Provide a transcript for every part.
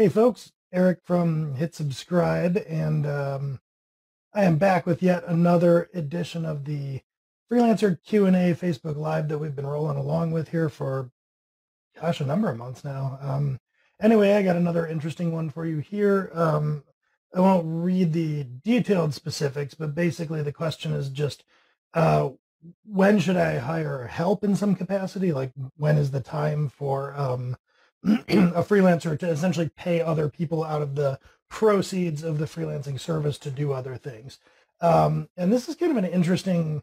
Hey folks, Eric from Hit Subscribe, and um, I am back with yet another edition of the Freelancer Q&A Facebook Live that we've been rolling along with here for, gosh, a number of months now. Um, anyway, I got another interesting one for you here. Um, I won't read the detailed specifics, but basically the question is just, uh, when should I hire help in some capacity? Like when is the time for um, a freelancer to essentially pay other people out of the proceeds of the freelancing service to do other things. Um, and this is kind of an interesting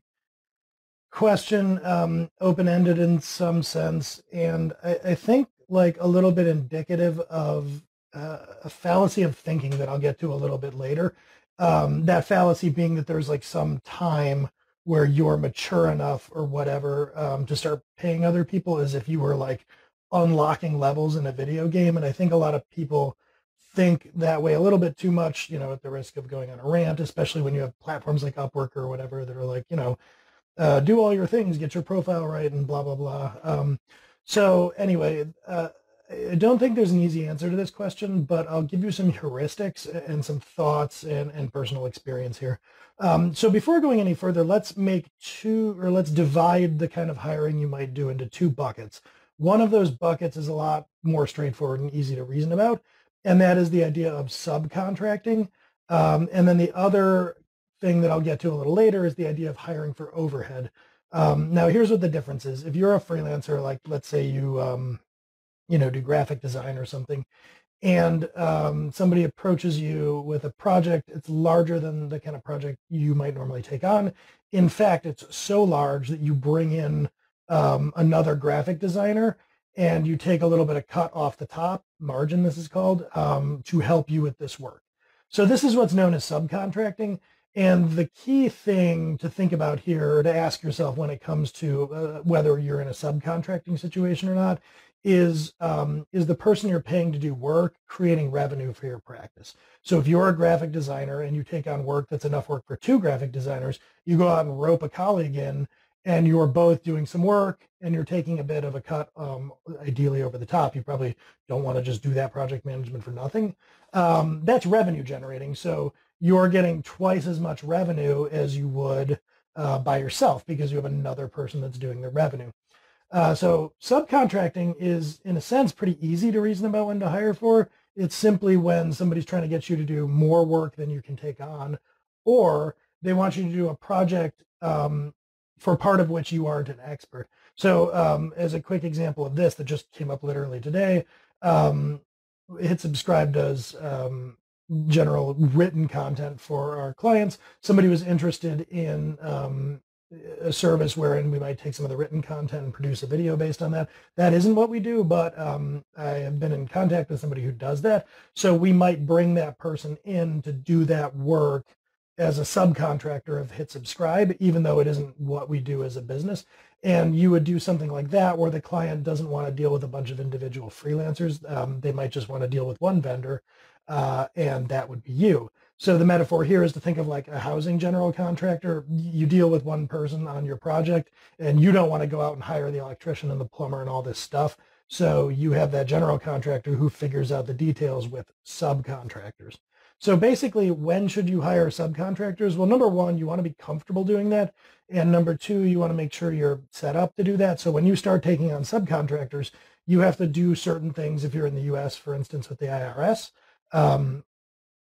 question, um, open-ended in some sense, and I, I, think like a little bit indicative of uh, a fallacy of thinking that I'll get to a little bit later. Um, that fallacy being that there's like some time where you're mature enough or whatever um, to start paying other people as if you were like unlocking levels in a video game. And I think a lot of people think that way a little bit too much, you know, at the risk of going on a rant, especially when you have platforms like Upwork or whatever that are like, you know, uh, do all your things, get your profile right, and blah, blah, blah. Um, so anyway, uh, I don't think there's an easy answer to this question, but I'll give you some heuristics and some thoughts and, and personal experience here. Um, so before going any further, let's make two, or let's divide the kind of hiring you might do into two buckets. One of those buckets is a lot more straightforward and easy to reason about, and that is the idea of subcontracting. Um, and then the other thing that I'll get to a little later is the idea of hiring for overhead. Um, now, here's what the difference is. If you're a freelancer, like let's say you, um, you know, do graphic design or something, and um, somebody approaches you with a project, it's larger than the kind of project you might normally take on. In fact, it's so large that you bring in um, another graphic designer and you take a little bit of cut off the top, margin this is called, um, to help you with this work. So this is what's known as subcontracting. And the key thing to think about here, or to ask yourself when it comes to uh, whether you're in a subcontracting situation or not, is um, is the person you're paying to do work creating revenue for your practice. So if you're a graphic designer and you take on work that's enough work for two graphic designers, you go out and rope a colleague in and you're both doing some work and you're taking a bit of a cut, um, ideally over the top. You probably don't want to just do that project management for nothing. Um, that's revenue generating. So you're getting twice as much revenue as you would uh, by yourself because you have another person that's doing the revenue. Uh, so subcontracting is, in a sense, pretty easy to reason about when to hire for. It's simply when somebody's trying to get you to do more work than you can take on, or they want you to do a project um, for part of which you aren't an expert. So um, as a quick example of this that just came up literally today, um, Hit Subscribe does um, general written content for our clients. Somebody was interested in um, a service wherein we might take some of the written content and produce a video based on that. That isn't what we do, but um, I have been in contact with somebody who does that. So we might bring that person in to do that work as a subcontractor of hit subscribe, even though it isn't what we do as a business. And you would do something like that where the client doesn't want to deal with a bunch of individual freelancers. Um, they might just want to deal with one vendor, uh, and that would be you. So the metaphor here is to think of like a housing general contractor. You deal with one person on your project, and you don't want to go out and hire the electrician and the plumber and all this stuff. So you have that general contractor who figures out the details with subcontractors. So basically, when should you hire subcontractors? Well, number one, you want to be comfortable doing that. And number two, you want to make sure you're set up to do that. So when you start taking on subcontractors, you have to do certain things. If you're in the US, for instance, with the IRS, um,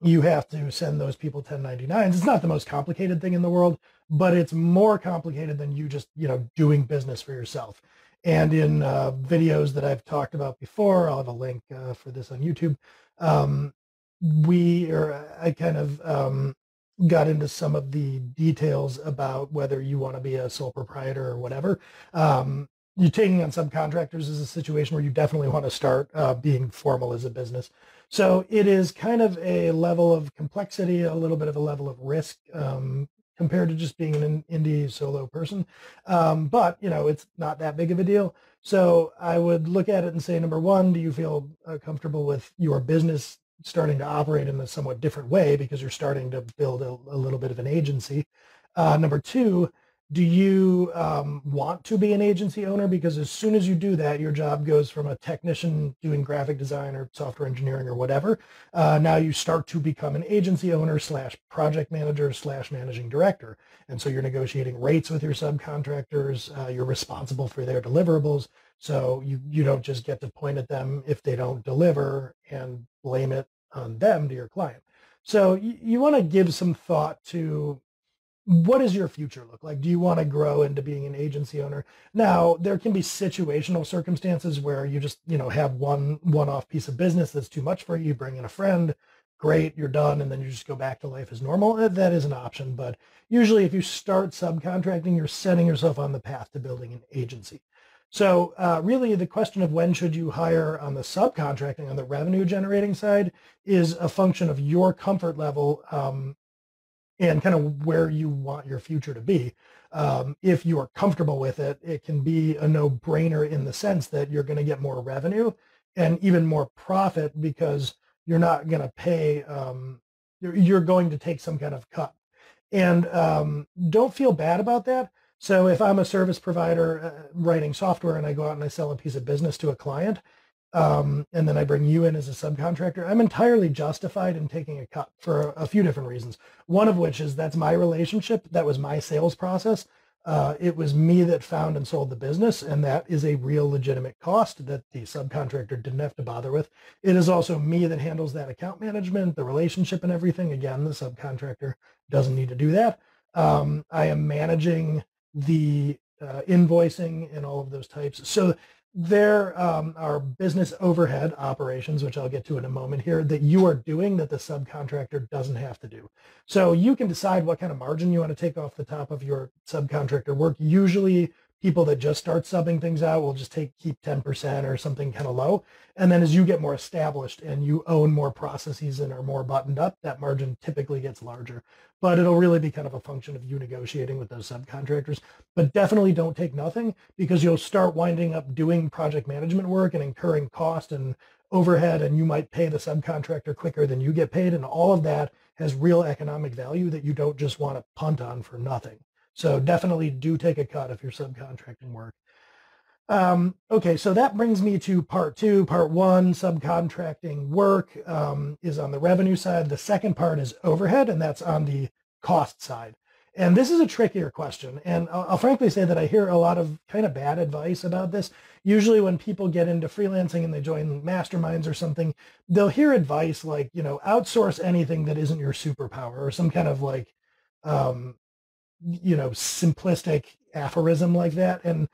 you have to send those people 1099s. It's not the most complicated thing in the world, but it's more complicated than you just, you know, doing business for yourself. And in uh, videos that I've talked about before, I'll have a link uh, for this on YouTube. Um, we or I kind of um, got into some of the details about whether you want to be a sole proprietor or whatever. Um, you taking on subcontractors is a situation where you definitely want to start uh, being formal as a business. So it is kind of a level of complexity, a little bit of a level of risk um, compared to just being an indie solo person. Um, but, you know, it's not that big of a deal. So I would look at it and say, number one, do you feel uh, comfortable with your business starting to operate in a somewhat different way because you're starting to build a, a little bit of an agency. Uh, number two, do you um, want to be an agency owner? Because as soon as you do that, your job goes from a technician doing graphic design or software engineering or whatever. Uh, now you start to become an agency owner slash project manager slash managing director. And so you're negotiating rates with your subcontractors. Uh, you're responsible for their deliverables. So you, you don't just get to point at them if they don't deliver and blame it on them to your client. So you, you want to give some thought to what does your future look like? Do you want to grow into being an agency owner? Now, there can be situational circumstances where you just, you know, have one one-off piece of business that's too much for you. You bring in a friend, great, you're done, and then you just go back to life as normal. That is an option. But usually if you start subcontracting, you're setting yourself on the path to building an agency. So uh, really the question of when should you hire on the subcontracting, on the revenue generating side, is a function of your comfort level um, and kind of where you want your future to be. Um, if you are comfortable with it, it can be a no-brainer in the sense that you're going to get more revenue and even more profit because you're not going to pay, um, you're, you're, going to take some kind of cut. And um, don't feel bad about that. So if I'm a service provider uh, writing software and I go out and I sell a piece of business to a client, um, and then I bring you in as a subcontractor, I'm entirely justified in taking a cut for a, a, few different reasons. One of which is that's my relationship. That was my sales process. Uh, it was me that found and sold the business, and that is a real legitimate cost that the subcontractor didn't have to bother with. It is also me that handles that account management, the relationship and everything. Again, the subcontractor doesn't need to do that. Um, I am managing the uh, invoicing and all of those types. So there um, are business overhead operations, which I'll get to in a moment here, that you are doing that the subcontractor doesn't have to do. So you can decide what kind of margin you want to take off the top of your subcontractor work. Usually people that just start subbing things out will just take keep 10% or something kind of low. And then as you get more established and you own more processes and are more buttoned up, that margin typically gets larger. But it'll really be kind of a function of you negotiating with those subcontractors. But definitely don't take nothing because you'll start winding up doing project management work and incurring cost and overhead and you might pay the subcontractor quicker than you get paid. And all of that has real economic value that you don't just want to punt on for nothing. So definitely do take a cut if you're subcontracting work. Um, okay, so that brings me to part two. Part one, subcontracting work um, is on the revenue side. The second part is overhead, and that's on the cost side. And this is a trickier question. And I'll, I'll, frankly say that I hear a lot of kind of bad advice about this. Usually when people get into freelancing and they join masterminds or something, they'll hear advice like, you know, outsource anything that isn't your superpower or some kind of like, um, you know, simplistic aphorism like that. And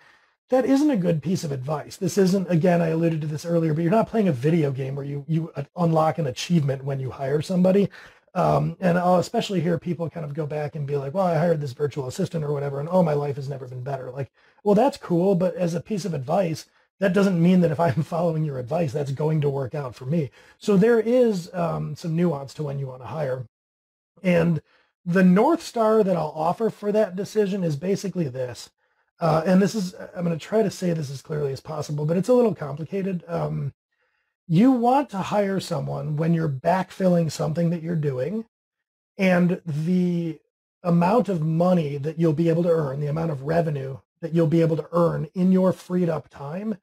that isn't a good piece of advice. This isn't, again, I alluded to this earlier, but you're not playing a video game where you, you unlock an achievement when you hire somebody. Um, and I'll especially hear people kind of go back and be like, well, I hired this virtual assistant or whatever, and oh, my life has never been better. Like, well, that's cool, but as a piece of advice, that doesn't mean that if I'm following your advice, that's going to work out for me. So there is um, some nuance to when you want to hire. And the North Star that I'll offer for that decision is basically this. Uh, and this is, I'm going to try to say this as clearly as possible, but it's a little complicated. Um, you want to hire someone when you're backfilling something that you're doing and the amount of money that you'll be able to earn, the amount of revenue that you'll be able to earn in your freed up time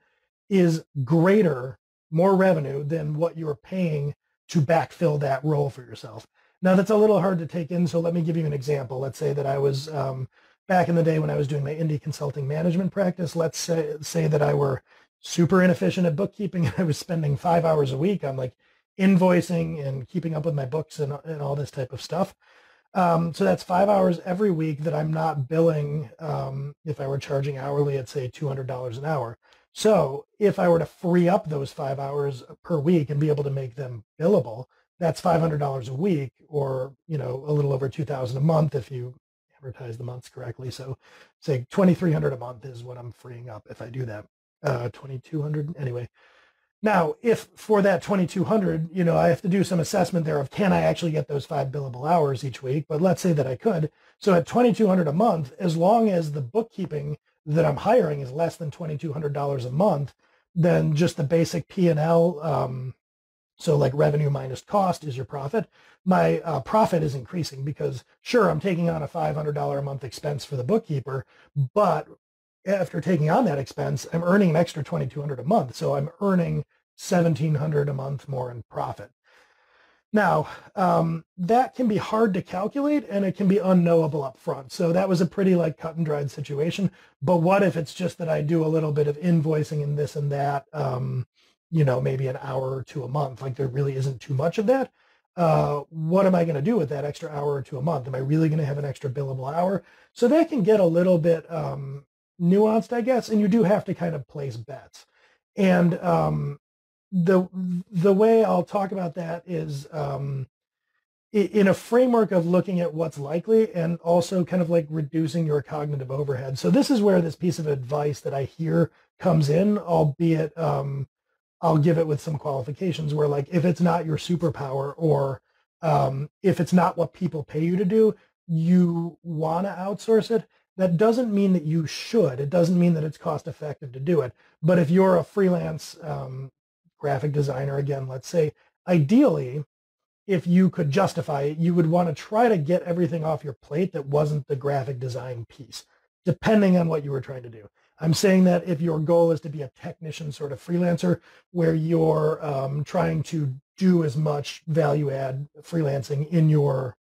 is greater, more revenue than what you're paying to backfill that role for yourself. Now that's a little hard to take in, so let me give you an example. Let's say that I was um, back in the day when I was doing my indie consulting management practice, let's say, say that I were super inefficient at bookkeeping and I was spending five hours a week on like invoicing and keeping up with my books and, and all this type of stuff. Um, so that's five hours every week that I'm not billing um, if I were charging hourly at say $200 an hour. So if I were to free up those five hours per week and be able to make them billable, that's $500 a week or, you know, a little over 2000 a month if you advertise the months correctly. So say 2,300 a month is what I'm freeing up if I do that. Uh, 2,200 anyway. Now, if for that 2,200, you know, I have to do some assessment there of can I actually get those five billable hours each week? But let's say that I could. So at 2,200 a month, as long as the bookkeeping that I'm hiring is less than $2,200 a month, then just the basic P&L um, So like revenue minus cost is your profit. My uh, profit is increasing because sure, I'm taking on a $500 a month expense for the bookkeeper, but after taking on that expense, I'm earning an extra 2200 a month. So I'm earning 1700 a month more in profit. Now, um, that can be hard to calculate and it can be unknowable up front. So that was a pretty like cut and dried situation. But what if it's just that I do a little bit of invoicing and this and that, um, you know, maybe an hour or two a month, like there really isn't too much of that. Uh, what am I going to do with that extra hour or two a month? Am I really going to have an extra billable hour? So that can get a little bit um, nuanced, I guess, and you do have to kind of place bets. And um, the the way I'll talk about that is um, in a framework of looking at what's likely and also kind of like reducing your cognitive overhead. So this is where this piece of advice that I hear comes in, albeit um, I'll give it with some qualifications where like if it's not your superpower or um, if it's not what people pay you to do, you want to outsource it. That doesn't mean that you should. It doesn't mean that it's cost effective to do it. But if you're a freelance um, graphic designer, again, let's say, ideally, if you could justify it, you would want to try to get everything off your plate that wasn't the graphic design piece, depending on what you were trying to do. I'm saying that if your goal is to be a technician sort of freelancer where you're um, trying to do as much value add freelancing in your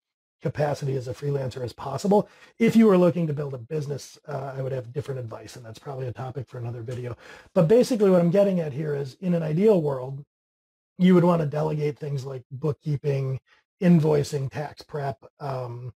capacity as a freelancer as possible. If you are looking to build a business, uh, I would have different advice, and that's probably a topic for another video. But basically what I'm getting at here is in an ideal world, you would want to delegate things like bookkeeping, invoicing, tax prep, um,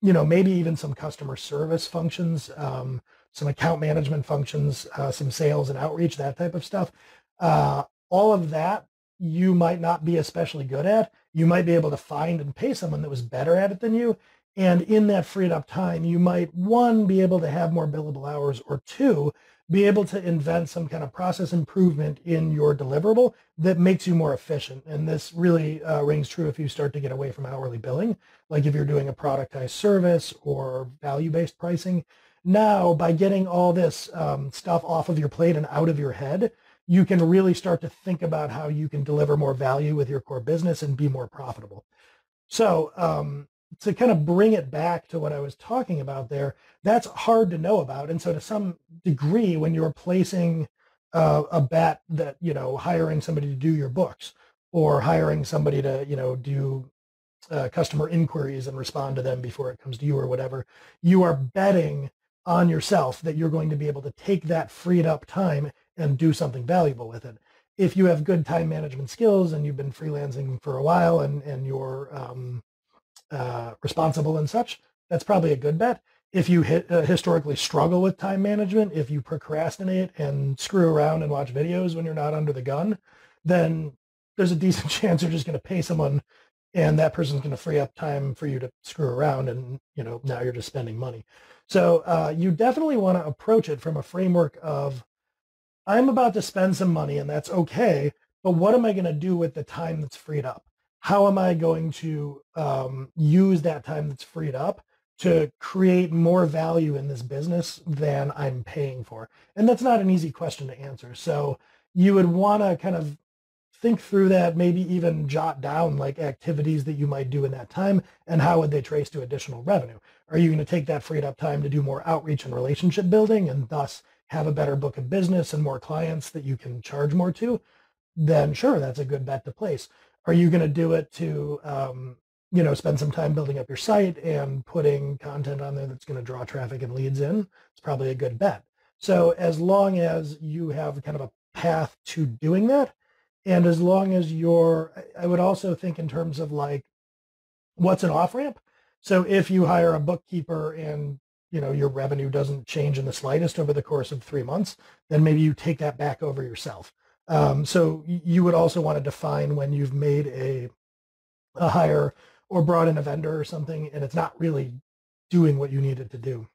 you know, maybe even some customer service functions, um, some account management functions, uh, some sales and outreach, that type of stuff. Uh, all of that you might not be especially good at. You might be able to find and pay someone that was better at it than you. And in that freed up time, you might, one, be able to have more billable hours, or two, be able to invent some kind of process improvement in your deliverable that makes you more efficient. And this really uh, rings true if you start to get away from hourly billing, like if you're doing a productized service or value-based pricing. Now, by getting all this um, stuff off of your plate and out of your head, you can really start to think about how you can deliver more value with your core business and be more profitable. So um, to kind of bring it back to what I was talking about there, that's hard to know about. And so to some degree, when you're placing uh, a bet that, you know, hiring somebody to do your books or hiring somebody to, you know, do uh, customer inquiries and respond to them before it comes to you or whatever, you are betting on yourself that you're going to be able to take that freed up time and do something valuable with it. If you have good time management skills and you've been freelancing for a while and, and you're um, uh, responsible and such, that's probably a good bet. If you hit, uh, historically struggle with time management, if you procrastinate and screw around and watch videos when you're not under the gun, then there's a decent chance you're just going to pay someone and that person's going to free up time for you to screw around and you know now you're just spending money so uh, you definitely want to approach it from a framework of I'm about to spend some money and that's okay, but what am I going to do with the time that's freed up? How am I going to um, use that time that's freed up to create more value in this business than I'm paying for? And that's not an easy question to answer. So you would want to kind of think through that, maybe even jot down like activities that you might do in that time and how would they trace to additional revenue? Are you going to take that freed up time to do more outreach and relationship building and thus have a better book of business and more clients that you can charge more to, then sure, that's a good bet to place. Are you going to do it to, um, you know, spend some time building up your site and putting content on there that's going to draw traffic and leads in? It's probably a good bet. So as long as you have kind of a path to doing that, and as long as you're, I would also think in terms of like, what's an off ramp? So if you hire a bookkeeper and you know your revenue doesn't change in the slightest over the course of three months, then maybe you take that back over yourself. Um, so you would also want to define when you've made a a hire or brought in a vendor or something, and it's not really doing what you need it to do.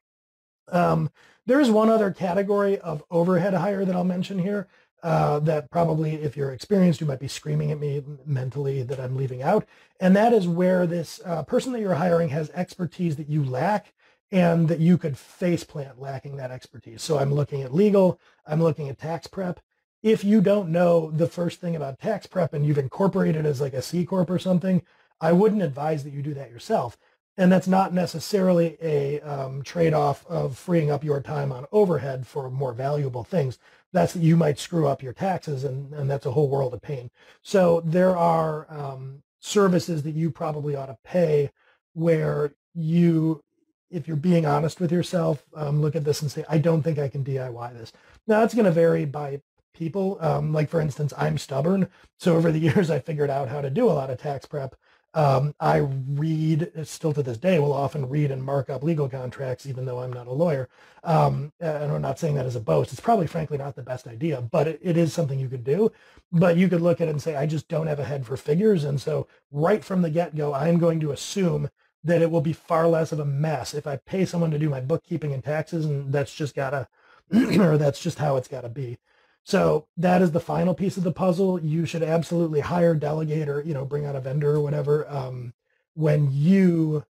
Um, there is one other category of overhead hire that I'll mention here uh, that probably, if you're experienced, you might be screaming at me mentally that I'm leaving out. And that is where this uh, person that you're hiring has expertise that you lack and that you could face plant lacking that expertise. So I'm looking at legal, I'm looking at tax prep, if you don't know the first thing about tax prep and you've incorporated as like a C corp or something, I wouldn't advise that you do that yourself. And that's not necessarily a um, trade-off of freeing up your time on overhead for more valuable things. That's that you might screw up your taxes, and, and that's a whole world of pain. So there are um, services that you probably ought to pay where you, if you're being honest with yourself, um, look at this and say, I don't think I can DIY this. Now, that's going to vary by people. Um, like, for instance, I'm stubborn. So over the years, I figured out how to do a lot of tax prep. Um, I read, still to this day, will often read and mark up legal contracts, even though I'm not a lawyer. Um, and I'm not saying that as a boast. It's probably, frankly, not the best idea, but it, it is something you could do. But you could look at it and say, I just don't have a head for figures. And so right from the get-go, I'm going to assume that it will be far less of a mess if I pay someone to do my bookkeeping and taxes, and that's just gotta, or that's just how it's gotta be. So that is the final piece of the puzzle. You should absolutely hire, delegate, or you know, bring out a vendor or whatever um, when you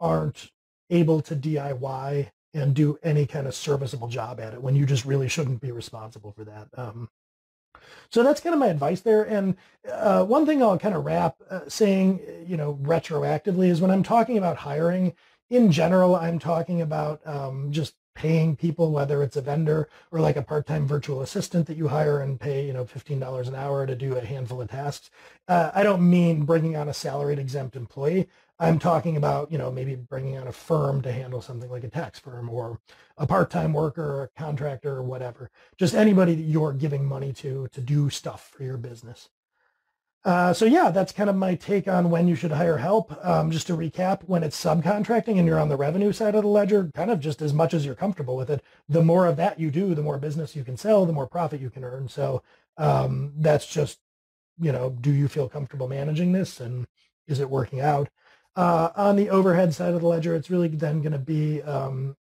aren't able to DIY and do any kind of serviceable job at it. When you just really shouldn't be responsible for that. Um, so that's kind of my advice there. And uh, one thing I'll kind of wrap uh, saying, you know, retroactively is when I'm talking about hiring in general, I'm talking about um, just paying people, whether it's a vendor or like a part-time virtual assistant that you hire and pay, you know, $15 an hour to do a handful of tasks. Uh, I don't mean bringing on a salaried exempt employee. I'm talking about, you know, maybe bringing on a firm to handle something like a tax firm or a part-time worker or a contractor or whatever. Just anybody that you're giving money to to do stuff for your business. Uh, so yeah, that's kind of my take on when you should hire help. Um, just to recap, when it's subcontracting and you're on the revenue side of the ledger, kind of just as much as you're comfortable with it, the more of that you do, the more business you can sell, the more profit you can earn. So um, that's just, you know, do you feel comfortable managing this and is it working out? Uh, on the overhead side of the ledger, it's really then going to be um,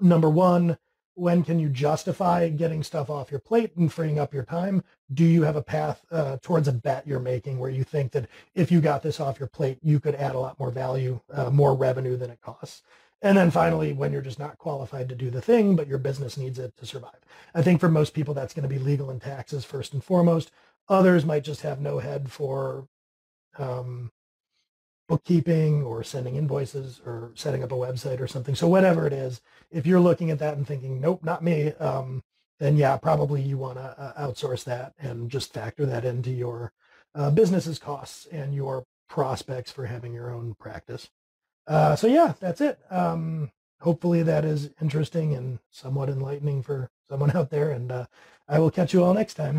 number one, when can you justify getting stuff off your plate and freeing up your time? Do you have a path uh, towards a bet you're making where you think that if you got this off your plate, you could add a lot more value, uh, more revenue than it costs? And then finally, when you're just not qualified to do the thing, but your business needs it to survive. I think for most people, that's going to be legal and taxes first and foremost. Others might just have no head for um, bookkeeping or sending invoices or setting up a website or something. So whatever it is, if you're looking at that and thinking, nope, not me, um, then yeah, probably you want to uh, outsource that and just factor that into your uh, business's costs and your prospects for having your own practice. Uh, so yeah, that's it. Um, hopefully that is interesting and somewhat enlightening for someone out there. And uh, I will catch you all next time.